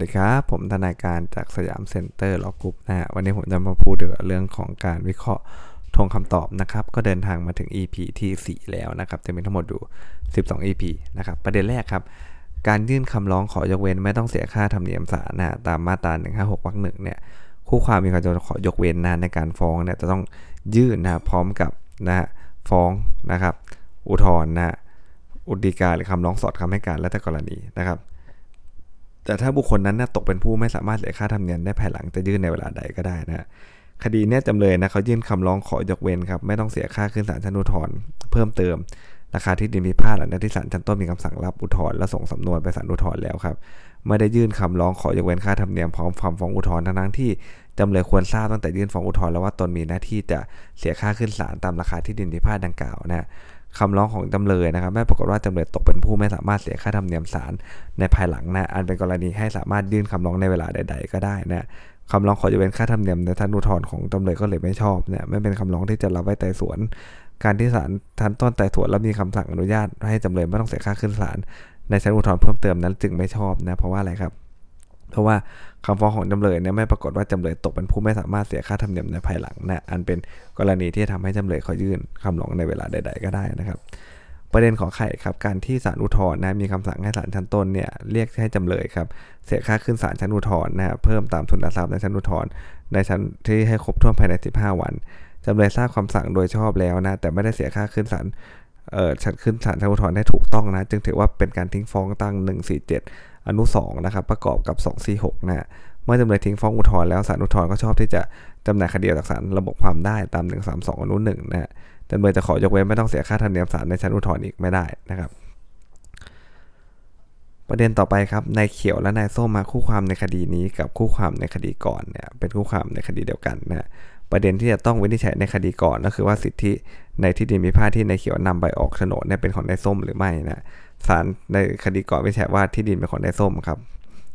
วัสดีครับ ผมทนายการจากสยาม Center Law Group นะฮะวันนี้ผมจะมาพูดถึงเรื่องของการวิเคราะห์ธงคำตอบนะครับ ก็เดินทางมาถึง EP ที่ 4 แล้วนะครับจะมีทั้งหมดอยู่ 12 EP นะครับ ประเด็นแรกครับ การยื่นคำร้องขอยกเว้นไม่ต้องเสียค่าธรรมเนียมศาลนะตามมาตรา 156วรรคหนึ่งเนี่ยคู่ความมีความจำเป็นขอยกเว้นนะในการฟ้องเนี่ยจะต้องยื่นนะพร้อมกับนะฮะฟ้องนะครับ อุทธรณ์นะอุดีกาหรือคำร้องสอดคำให้การและแต่กรณีนะครับ แต่ถ้าบุคคลนั้นนะตกเป็นผู้ไม่สามารถเสียค่าธรรมเนียมได้ภายหลังจะยื่นในเวลาใดก็ได้นะคดีเนี้ยจำเลยนะเขายื่นคำร้องขอยกเว้นครับไม่ต้องเสียค่าขึ้นศาลชั้นอุทธรณ์เพิ่มเติมราคาที่ดินพิพาทหลังจากที่ศาลชั้นต้นมีคำสั่งรับอุทธรณ์และส่งสำนวนไปศาลอุทธรณ์แล้วครับไม่ได้ยื่นคำร้องขอยกเว้นค่าธรรมเนียมพร้อมความฟ้องอุทธรณ์ทั้งที่จำเลยควรทราบตั้งแต่ยื่นฟ้องอุทธรณ์แล้วว่าตนมีหน้าที่จะเสียค่าขึ้นศาลตามราคาที่ดินพิพาทดังกล่าวนะ คำร้องของจำเลยนะครับไม่ปรากฏว่าจำเลยตกเป็นผู้ไม่สามารถเสียค่าธรรมเนียมศาลในภายหลังนะอันเป็นกรณีให้สามารถยื่นคำร้องในเวลาใด ๆ ก็ได้นะคำร้องขอจะเป็นค่าธรรมเนียมในท่านอุทธรณ์ของจำเลยก็เลยไม่ชอบเนี่ยไม่เป็นคำร้องที่จะรับไว้ไต่สวน การที่ศาลทันต้นไต่สวนแล้วมีคำสั่งอนุญาต ให้จำเลยไม่ต้องเสียค่าขึ้นศาลในชั้นอุทธรณ์เพิ่มเติมนั้นจึงไม่ชอบนะเพราะว่าอะไรครับ เพราะว่าคำฟ้องของจำเลยเนี่ยไม่ปรากฏว่าจำเลยตกเป็นผู้ไม่สามารถเสียค่าธรรมเนียมในภายหลังนะอันเป็นกรณีที่ทำให้จำเลยเขายื่นคำร้องในเวลาใด ๆ ก็ได้นะครับ ประเด็นของไข่ครับการที่ศาลอุทธรณ์นะมีคำสั่งให้ศาลชั้นต้นเนี่ยเรียกให้จำเลยครับเสียค่าขึ้นศาลชั้นอุทธรณ์นะเพิ่มตามทุนทรัพย์ในชั้นอุทธรณ์ในชั้นที่ให้ครบถ้วนภายใน 15 วันจำเลยทราบคำสั่งโดยชอบแล้วนะแต่ไม่ได้เสียค่าขึ้นศาลเอ่อชั้นขึ้นศาลชั้นอุทธรณ์ได้ถูกต้องนะ จึงถือว่าเป็นการทิ้งฟ้องตั้ง 147 อนุ2นะครับประกอบกับ 246นะเมื่อจำเลยทิ้งฟ้องอุทธรณ์แล้วศาลอุทธรณ์ก็ชอบที่จะจำหน่ายคดีจากศาลระบบความได้ตาม 132 อนุ1นะฮะจำเลยจะขอยกเว้นไม่ต้องเสียค่าธรรมเนียมศาลในชั้นอุทธรณ์อีกไม่ได้นะครับประเด็นต่อไปครับนายเขียวและนายส้มมาคู่ความในคดีนี้กับคู่ความในคดีก่อนเนี่ยเป็นคู่ความในคดีเดียวกันนะประเด็นที่จะต้องวินิจฉัยในคดีก่อนก็คือว่าสิทธิในที่ดินมีพาทที่นายเขียวนำใบออกโฉนดเนี่ยเป็นของนายส้มหรือไม่นะ ศาลในคดีก่อนวินิจฉัยว่าที่ดินเป็นของนายส้มครับ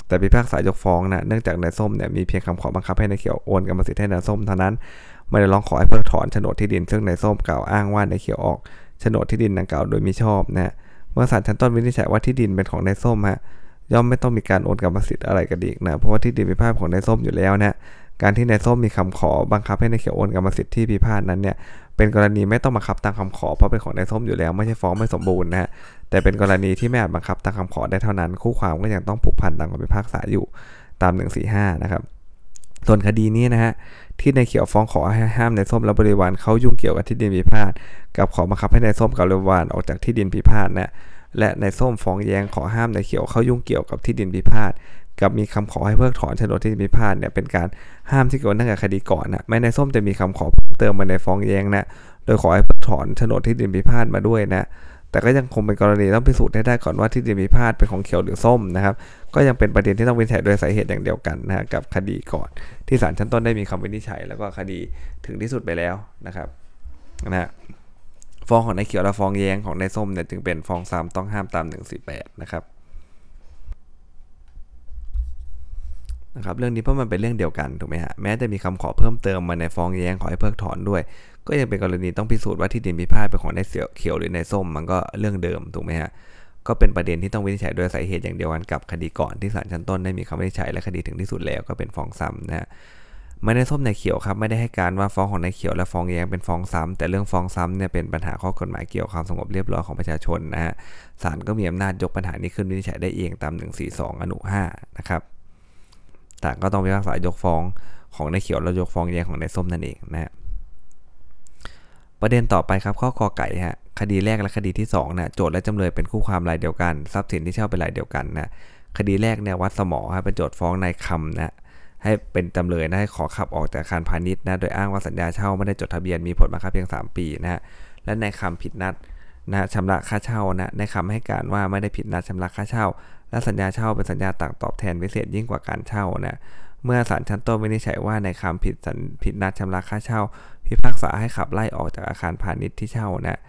แต่พิพากษายกฟ้องนะเนื่องจากนายส้มเนี่ยมีเพียงคำขอบังคับให้นายเขียวโอนกรรมสิทธิ์ให้นายส้มเท่านั้นไม่ได้ร้องขอให้เพิกถอนโฉนดที่ดิน ซึ่งนายส้มกล่าวอ้างว่านายเขียวออกโฉนดที่ดินดังกล่าวโดยมิชอบนะเมื่อศาลชั้นต้นวินิจฉัยว่าที่ดินเป็นของนายส้มฮะย่อมไม่ต้องมีการโอนกรรมสิทธิ์อะไรกันอีกนะเพราะว่าที่ดินพิพาทของนายส้มอยู่แล้วนะ การที่นายส้มมีคำขอบังคับให้นายเขียวโอนกรรมสิทธิ์ที่พิพาทนั้นเนี่ยเป็นกรณีไม่ต้องบังคับตามคำขอเพราะเป็นของนายส้มอยู่แล้วไม่ใช่ฟ้องไม่สมบูรณ์นะฮะแต่เป็นกรณีที่ไม่อาจบังคับตามคำขอได้เท่านั้น คู่ความก็ยังต้องผูกพันตามคำพิพากษาอยู่ตาม 145 นะครับส่วนคดีนี้นะฮะที่นายเขียวฟ้องขอให้ห้ามนายส้มและบริวารเขายุ่งเกี่ยวกับที่ดินพิพาทกับขอบังคับให้นายส้มกับบริวารออกจากที่ดินพิพาทนะและนายส้มฟ้องแย้งขอห้ามนายเขียวเขายุ่งเกี่ยวกับที่ดินพิพาท กับมีคำขอให้เพิกถอนโฉนดที่ดินพิพาทเนี่ยเป็นการห้ามที่เกี่ยวกับคดีก่อนนะแม้ในส้มจะมีคำขอเพิ่มเติมมาในฟ้องแย้งนะโดยขอให้เพิกถอนโฉนดที่ดินพิพาทมาด้วยนะแต่ก็ยังคงเป็นกรณีต้องพิสูจน์ให้ได้ก่อนว่าที่ดินพิพาทเป็นของเขียวหรือส้มนะครับก็ยังเป็นประเด็นที่ต้องวินิจฉัยโดยสาเหตุอย่างเดียวกันนะกับคดีก่อน ที่ศาลชั้นต้นได้มีคำวินิจฉัย แล้วก็คดีถึงที่สุดไปแล้วนะครับนะฟ้องของนายเขียวและฟ้องแย้งของนายส้มเนี่ยจึงเป็นฟ้องซ้ำต้องห้ามตาม 148 นะครับ นะครับเรื่องนี้เพราะมันเป็นเรื่องเดียวกันถูกไหมฮะแม้จะมีคำขอเพิ่มเติมมาในฟ้องแย้งขอให้เพิกถอนด้วย ก็ยังเป็นกรณีต้องพิสูจน์ว่าที่ดินพิพาทเป็นของนายเขียวหรือนายส้มมันก็เรื่องเดิมถูกไหมฮะก็เป็นประเด็นที่ต้องวินิจฉัยโดยสาเหตุอย่างเดียวกันกับคดีก่อนที่ศาลชั้นต้นได้มีคำวินิจฉัยและคดีถึงที่สุดแล้วก็เป็นฟ้องซ้ำนะฮะไม่ได้ส้มนายเขียวครับไม่ได้ให้การว่าฟ้องของนายเขียวและฟ้องแย้งเป็นฟ้องซ้ำแต่เรื่องฟ้องซ้ำเนี่ยเป็นปัญหาข้อกฎหมายเกี่ยวความสงบเรียบร้อยของประชาชนนะฮะศาลก็มีอำนาจยกปัญหานี้ขึ้นวินิจฉัยได้เองตาม 142 อนุ5นะครับาก็ต้องพิพากษายกฟ้องของนายเขียวแล้วยกฟ้องแย้งของนายส้มนั่นเองนะฮะประเด็นต่อไปครับข้อกอไก่ฮะคดีแรกและคดีที่2นะโจทย์และจำเลยเป็นคู่ความรายเดียวกัน ทรัพย์สินที่เช่าเป็นรายเดียวกันนะคดีแรกเนี่ยวัดสมอครับเป็นโจทย์ฟ้องนายคำนะให้เป็นจำเลยนะให้ขอขับออกจากอาคารพาณิชย์นะโดยอ้างว่าสัญญาเช่าไม่ได้จดทะเบียนมีผลบังคับเพียง 3 ปีนะฮะและนายคำผิดนัดนะชำระค่าเช่านะในคำให้การว่าไม่ได้ผิดนัดชำระค่าเช่า และสัญญาเช่าเป็นสัญญาต่างตอบแทนพิเศษยิ่งกว่าการเช่านะเมื่อศาลชั้นต้นวินิจฉัยว่าในคำผิดสัญผิดนัดชำระค่าเช่า พิพากษาให้ขับไล่ออกจากอาคารพาณิชย์ที่เช่านะ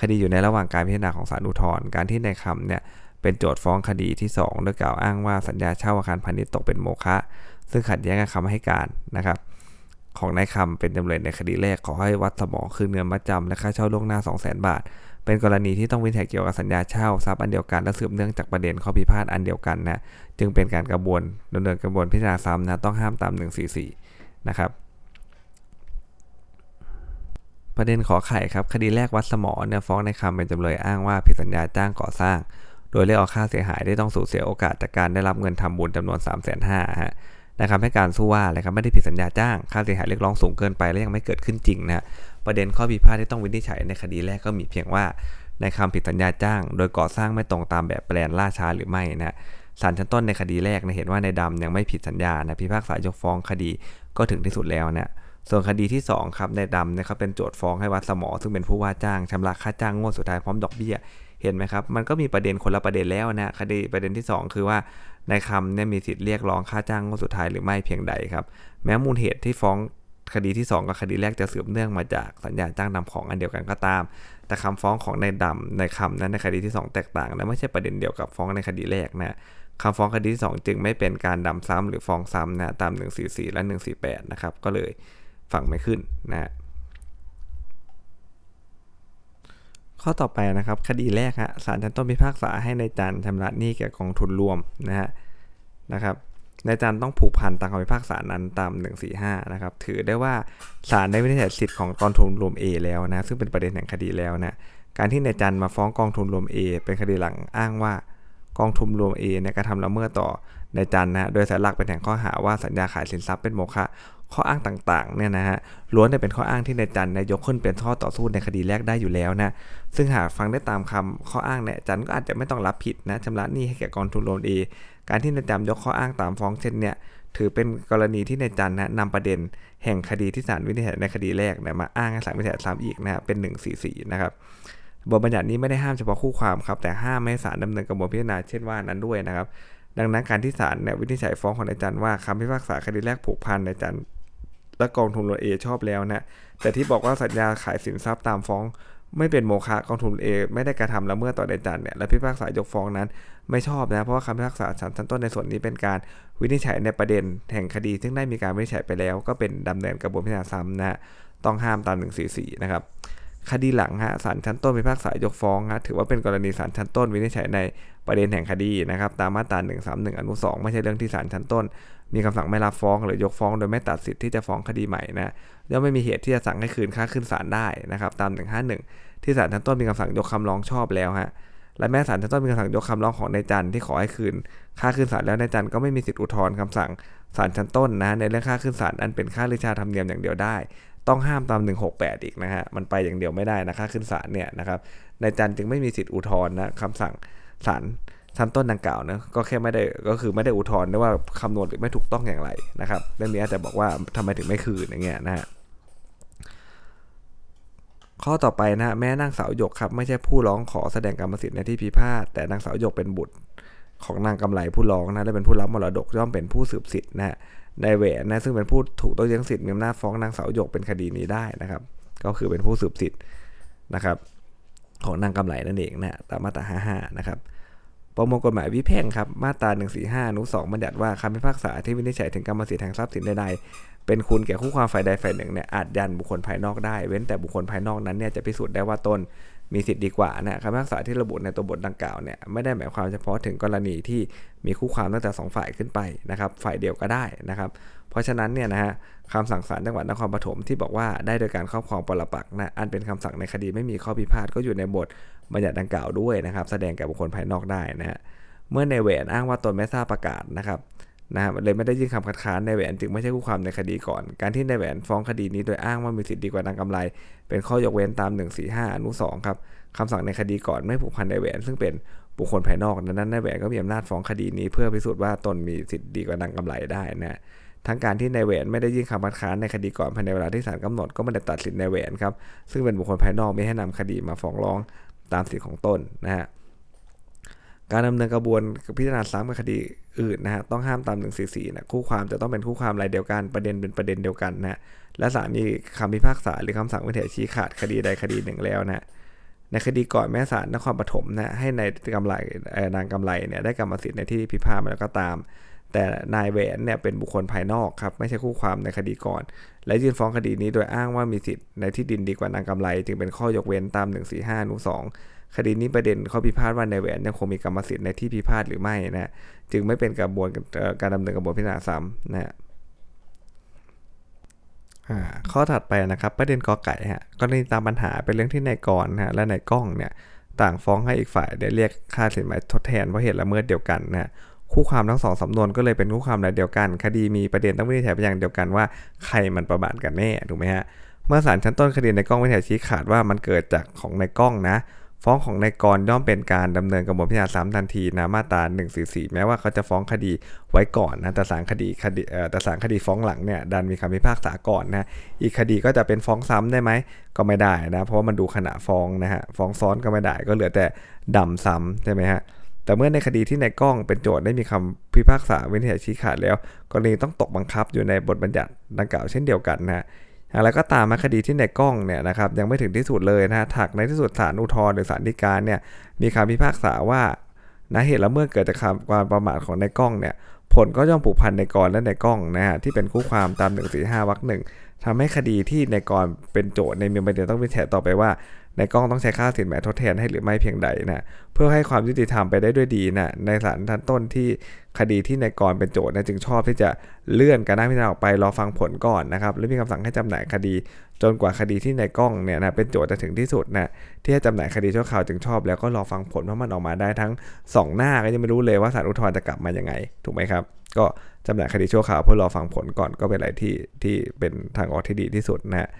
คดีอยู่ในระหว่างการพิจารณาของศาลอุทธรณ์การที่ในคำเนี่ยเป็นโจทย์ฟ้องคดีที่2โดยกล่าวอ้างว่าสัญญาเช่าอาคารพาณิชย์ตกเป็นโมฆะซึ่งขัดแย้งกับคำให้การนะครับของนายคำเป็นจำเลยในคดีแรกขอให้วัดสมองคืนเงินมัดจำและค่าเช่าล่วงหน้า 2 0 0 0 0 0 บาท เป็นกรณีที่ต้องวินิจฉัยเกี่ยวกับสัญญาเช่าทรัพย์อันเดียวกันและสืบเนื่องจากประเด็นข้อพิพาทอันเดียวกันนะจึงเป็นการกระบวนดำเนินกระบวนพิจารณาซ้ำนะต้องห้ามตาม 144 นะครับ ประเด็นขอไข่ครับคดีแรกวัดสมอเนี่ยฟ้องในคำเป็นจำเลยอ้างว่าผิดสัญญาจ้างก่อสร้าง โดยเรียกเอาค่าเสียหายได้ต้องสูญเสียโอกาสจากการได้รับเงินทำบุญจำนวน 3 5 0 0 0 0ฮะนะครับให้การสู้ว่าอะไรครับไม่ได้ผิดสัญญาจ้าง ค่าเสียหายเรียกร้องสูงเกินไปและยังไม่เกิดขึ้นจริงนะ ประเด็นข้อพิพาทที่ต้องวินิจฉัยในคดีแรกก็มีเพียงว่าในคำผิดสัญญาจ้าง โดยก่อสร้างไม่ตรงตามแบบแปลนล่าช้าหรือไม่นะศาลชั้นต้นในคดีแรกนะเห็นว่าในดำยังไม่ผิดสัญญานะพิพากษายกฟ้องคดีก็ถึงที่สุดแล้วนะส่วนคดีที่2ครับในดำนะครับเป็นโจทย์ฟ้องให้วัดสมอ ซึ่งเป็นผู้ว่าจ้างชำระค่าจ้างงวดสุดท้ายพร้อมดอกเบี้ยเห็นไหมครับ มันก็มีประเด็นคนละประเด็นแล้วนะคดีประเด็นที่ 2 คือว่าในคำเนี่ยมีสิทธิ์เรียกร้องค่าจ้างงวดสุดท้ายหรือไม่เพียงใดครับ แม้มูลเหตุที่ฟ้อง คดีที่ 2 กับคดีแรกจะสืบเนื่องมาจากสัญญาจ้างนำของอันเดียวกันก็ตาม แต่คำฟ้องของในดำในคำนั้นในคดีที่ 2 แตกต่าง และไม่ใช่ประเด็นเดียวกับฟ้องในคดีแรกนะคำฟ้องคดีที่ 2 จึงไม่เป็นการดำซ้ำหรือฟ้องซ้ำนะตาม 144 และ 148 นะครับ ก็เลยฟังไม่ขึ้นนะข้อต่อไปนะครับคดีแรกฮะศาลชั้นต้นพิพากษาให้ในจันชำระหนี้แก่กองทุนรวมนะฮะนะครับ นายจันต้องผูกพันตามคำพิพากษานั้นตาม 145 นะครับ ถือได้ว่าศาลได้วินิจฉัยสิทธิ์ของกองทุนรวม A แล้วนะ ซึ่งเป็นประเด็นแห่งคดีแล้วนะ การที่นายจันมาฟ้องกองทุนรวม A เป็นคดีหลังอ้างว่ากองทุนรวม A เนี่ยกระทำละเมิดต่อนายจันนะ โดยสารหลักเป็นแห่งข้อหาว่าสัญญาขายสินทรัพย์เป็นโมฆะ ข้ออ้างต่างๆเนี่ยนะฮะล้วนแต่เป็นข้ออ้างที่นายจันนายกขึ้นเป็นข้อต่อสู้ในคดีแรกได้อยู่แล้วนะซึ่งหากฟังได้ตามคำข้ออ้างเนี่ยจันก็อาจจะไม่ต้องรับผิดนะชำระหนี้ให้แก่กองทุนรวม A การที่นายจำยกข้ออ้างตามฟ้องเช่นเนี่ยถือเป็นกรณีที่นายจันนะนำประเด็นแห่งคดีที่ศาลวินิจฉัยในคดีแรกนะมาอ้างให้ศาลวินิจฉัยซ้ำอีกนะเป็น 144 นะครับบทบัญญัตินี้ไม่ได้ห้ามเฉพาะคู่ความครับแต่ห้ามไม่ให้ศาลดำเนินกระบวนพิจารณาเช่นว่านั้นด้วยนะครับดังนั้นการที่ศาลเนี่ยวินิจฉัยฟ้องของนายจันว่าคำพิพากษาคดีแรกผูกพันนายจัน และกองทุนรวเอชอบแล้วนะแต่ที่บอกว่าสัญญาขายสินทรัพย์ตามฟ้อง ไม่เป็นโมฆะกองทุนเอไม่ได้กระทำละเมิดต่อนจันเนี่ยและพิพากษายกฟ้องนั้น ไม่ชอบนะเพราะว่าคำพิพากษาศาลชั้นต้นในส่วนนี้เป็นการวินิจฉัยในประเด็นแห่งคดี ซึ่งได้มีการวินิจฉัยไปแล้ว ก็เป็นดำเนินกระบวนพิจารณาซ้ำนะต้องห้ามตาม 144 นะครับคดีหลังฮะศาลชั้นต้นพิพากษายกฟ้องฮะถือว่าเป็นกรณีศาลชั้นต้นวินิจฉัยในประเด็นแห่งคดีนะครับตามมาตรา131 อนุ 2 ไม่ใช่เรื่องที่ศาลชั้นต้น มีคำสั่งไม่รับฟ้องหรือยกฟ้องโดยไม่ตัดสิทธิ์ที่จะฟ้องคดีใหม่นะย่อมไม่มีเหตุที่จะสั่งให้คืนค่าขึ้นศาลได้นะครับตาม 151 ที่ศาลชั้นต้นมีคำสั่งยกคำร้องชอบแล้วฮะและแม้ศาลชั้นต้นมีคำสั่งยกคำร้องของนายจันที่ขอให้คืนค่าขึ้นศาลแล้วนายจันก็ไม่มีสิทธิ์อุทธรณ์คำสั่งศาลชั้นต้นนะในเรื่องค่าขึ้นศาลอันเป็นค่าลิชาธรรมเนียมอย่างเดียวได้ ต้องห้ามตาม 168 อีกนะฮะมันไปอย่างเดียวไม่ได้นะค่าขึ้นศาลเนี่ยนะครับนายจันจึงไม่มีสิทธิอุทธรณ์นะคำสั่งศาล ชั้นต้นดังกล่าวนะก็แค่ไม่ได้ก็คือไม่ได้อุทธรณ์ได้ว่าคำนวณหรือไม่ถูกต้องอย่างไรนะครับเรื่องนี้อาจจะบอกว่าทำไมถึงไม่คืนอย่างเงี้ยนะฮะข้อต่อไปนะแม่นางสาวหยกครับไม่ใช่ผู้ร้องขอแสดงกรรมสิทธิ์ในที่พิพาทแต่นางสาวหยกเป็นบุตรของนางกำไรผู้ร้องนะและเป็นผู้รับมรดกย่อมเป็นผู้สืบสิทธิ์นะนายแหวนนะซึ่งเป็นผู้ถูกโต้แย้งสิทธิ์มีอำนาจฟ้องนางสาวหยกเป็นคดีนี้ได้นะครับ ก็คือเป็นผู้สืบสิทธิ์นะครับ ของนางกำไรนั่นเองนะตามมาตรา55นะครับ ประมวลกฎหมายวิแพ่งครับ มาตรา 145อนุ2บัญญัติว่าคำพิพากษาที่วินิจฉัยถึงกรรมสิทธิ์ทางทรัพย์สินใดๆ เป็นคุณแก่คู่ความฝ่ายใดฝ่ายหนึ่งเนี่ยอาจยันบุคคลภายนอกได้ เว้นแต่บุคคลภายนอกนั้นเนี่ยจะพิสูจน์ได้ว่าตน มีสิทธิ์ดีกว่านะคำพิพากษาที่ระบุในตัวบทดังกล่าวเนี่ยไม่ได้หมายความเฉพาะถึงกรณีที่มีคู่ความตั้งแต่ 2 ฝ่ายขึ้นไปนะครับ ฝ่ายเดียวก็ได้นะครับ เพราะฉะนั้นเนี่ยนะฮะคำสั่งศาลจังหวัดนครปฐมที่บอกว่าได้โดยการครอบครองปรปักนะอันเป็นคำสั่งในคดีไม่มีข้อพิพาทก็อยู่ในบทบัญญัติดังกล่าวด้วยนะครับ แสดงแก่บุคคลภายนอกได้นะฮะเมื่อในแหวนอ้างว่าตนไม่ทราบประกาศนะครับ นะครับเลยไม่ได้ยื่นคำคัดค้านในแหวนจึงไม่ใช่คู่ความในคดีก่อน การที่ในแหวนฟ้องคดีนี้โดยอ้างว่ามีสิทธิ์ดีกว่านางกำไร เป็นข้อยกเว้นตาม 145 อนุ 2 ครับคำสั่งในคดีก่อนไม่ผูกพันในแหวน ซึ่งเป็นบุคคลภายนอกดังนั้นในแหวนก็มีอำนาจฟ้องคดีนี้เพื่อพิสูจน์ว่าตนมีสิทธิ์ดีกว่านางกำไรได้นะทั้งการที่ในแหวนไม่ได้ยื่นคำคัดค้านในคดีก่อนภายในเวลาที่ศาลกำหนดก็ไม่ได้ตัดสินในแหวนครับซึ่งเป็นบุคคลภายนอกไม่ให้นำคดีมาฟ้องร้องตามสิทธิของตนนะฮะ การดำเนินกระบวนพิจารณาซ้ำกับคดีอื่นนะฮะต้องห้ามตาม144นะคู่ความจะต้องเป็นคู่ความรายเดียวกันประเด็นเป็นประเด็นเดียวกันนะและศาลมีคำพิพากษาหรือคำสั่งวินิจฉัยชี้ขาดคดีใดคดีหนึ่งแล้วนะในคดีก่อนแม่ศาลนครปฐมนะให้ในกำไรนางกำไรเนี่ยได้กรรมสิทธิ์ในที่พิพาทมาแล้วก็ตาม แต่นายแหวนเนี่ยเป็นบุคคลภายนอกครับไม่ใช่คู่ความในคดีก่อน และยื่นฟ้องคดีนี้โดยอ้างว่ามีสิทธิ์ในที่ดินดีกว่านางกำไร จึงเป็นข้อยกเว้นตาม 145นุ2 คดีนี้ประเด็นข้อพิพาทว่านแหวนยังคงมีกรรมสิทธิ์ในที่พิพาทหรือไม่นะจึงไม่เป็นกระบวนการดำเนินกระบวนพิจารณาซ้ำนะข้อถัดไปนะครับประเด็นกอไก่ฮะกรณีตามปัญหาเป็นเรื่องที่นายกรฮะและนายก้องเนี่ยต่างฟ้องให้อีกฝ่ายได้เรียกค่าสินไหมทดแทนเพราะเหตุละเมิดเดียวกันนะคู่ความทั้งสองสำนวนก็เลยเป็นคู่ความในเดียวกัน คดีมีประเด็นต้องวินิจฉัยไปอย่างเดียวกันว่าใครมันประมาทกันแน่ถูกไหมฮะเมื่อศาลชั้นต้นคดีในกล้องวินิจฉัยชี้ขาดว่ามันเกิดจากของในกล้องนะ ฟ้องของนายกรย่อมเป็นการดำเนินกระบวนพิจารณาซ้ำทันทีนะมาตรา144 แม้ว่าเขาจะฟ้องคดีไว้ก่อนนะแต่ศาลคดีคดีแต่ศาลคดีฟ้องหลังเนี่ยดันมีคำพิพากษาก่อนนะอีกคดีก็จะเป็นฟ้องซ้ำได้ไหมก็ไม่ได้นะเพราะว่ามันดูขณะฟ้องนะฮะฟ้องซ้อนก็ไม่ได้ก็เหลือแต่ดำซ้ำใช่ไหมฮะแต่เมื่อในคดีที่นายกล้องเป็นโจทย์ได้มีคำพิพากษาวินิจฉัยชี้ขาดแล้วกรณีต้องตกบังคับอยู่ในบทบัญญัติดังกล่าวเช่นเดียวกันนะ อย่างไรก็ตามมาคดีที่ในกล้องเนี่ยนะครับยังไม่ถึงที่สุดเลยนะฮะถักในที่สุดศาลอุทธรณ์หรือศาลฎีกาเนี่ยมีคำพิพากษาว่านะเหตุละเมื่อเกิดจากความประมาทของในกล้องเนี่ยผลก็ย่อมผูกพันในกรและในกล้องนะฮะที่เป็นคู่ความตาม145วรรคหนึ่งทำให้คดีที่ในกรเป็นโจทย์ในมีประเด็นต้องวิจัยต่อไปว่า ในกล้องต้องใช้ค่าสินไหมทดแทนให้หรือไม่เพียงใดนะเพื่อให้ความยุติธรรมไปได้ด้วยดีนะในศาลทันต้นที่คดีที่ในกรเป็นโจทย์นะจึงชอบที่จะเลื่อนการนัดพิจารณาออกไปรอฟังผลก่อนนะครับและมีคำสั่งให้จำหน่ายคดี จนกว่าคดีที่ในกล้องเนี่ยนะเป็นโจทย์จะถึงที่สุดนะที่ให้จำหน่ายคดีชั่วคราวจึงชอบแล้วก็รอฟังผลว่ามันออกมาได้ทั้ง 2 หน้าก็ยังไม่รู้เลยว่าศาลอุทธรณ์จะกลับมายังไง ถูกไหมครับ ก็จำหน่ายคดีชั่วคราวเพื่อรอฟังผลก่อนก็เป็นอะไรที่ที่เป็นทางออกที่ดีที่สุดนะ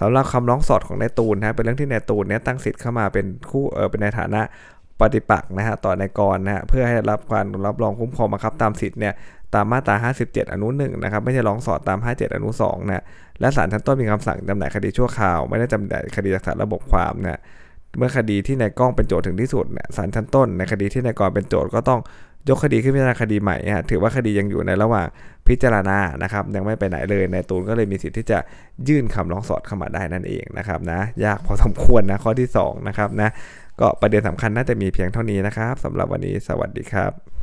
สำหรับคำร้องสอดของนายตูนนะเป็นเรื่องที่นายตูนเนี่ยตั้งสิทธิ์เข้ามาเป็นคู่เออเป็นในฐานะปฏิปักษ์นะฮะต่อนายกรนะฮะเพื่อให้รับการรับรองคุ้มครองบังคับตามสิทธิ์เนี่ยตามมาตรา 57 อนุ1นะครับไม่ใช่ร้องสอดตาม 57 อนุ2นะและศาลชั้นต้นมีคำสั่งจำหน่ายคดีชั่วคราว ไม่ได้จำหน่ายคดีจากสารระบบความนะเมื่อคดีที่นายกล้องเป็นโจทย์ถึงที่สุดเนี่ยศาลชั้นต้นในคดีที่นายกรเป็นโจทย์ก็ต้อง ยกคดีขึ้นพิจารณาคดีใหม่ถือว่าคดียังอยู่ในระหว่างพิจารณานะครับยังไม่ไปไหนเลยนายตูนก็เลยมีสิทธิ์ที่จะยื่นคำร้องสอดเข้ามาได้นั่นเองนะครับนะยากพอสมควรนะข้อที่2นะครับนะก็ประเด็นสำคัญน่าจะมีเพียงเท่านี้นะครับสำหรับวันนี้สวัสดีครับ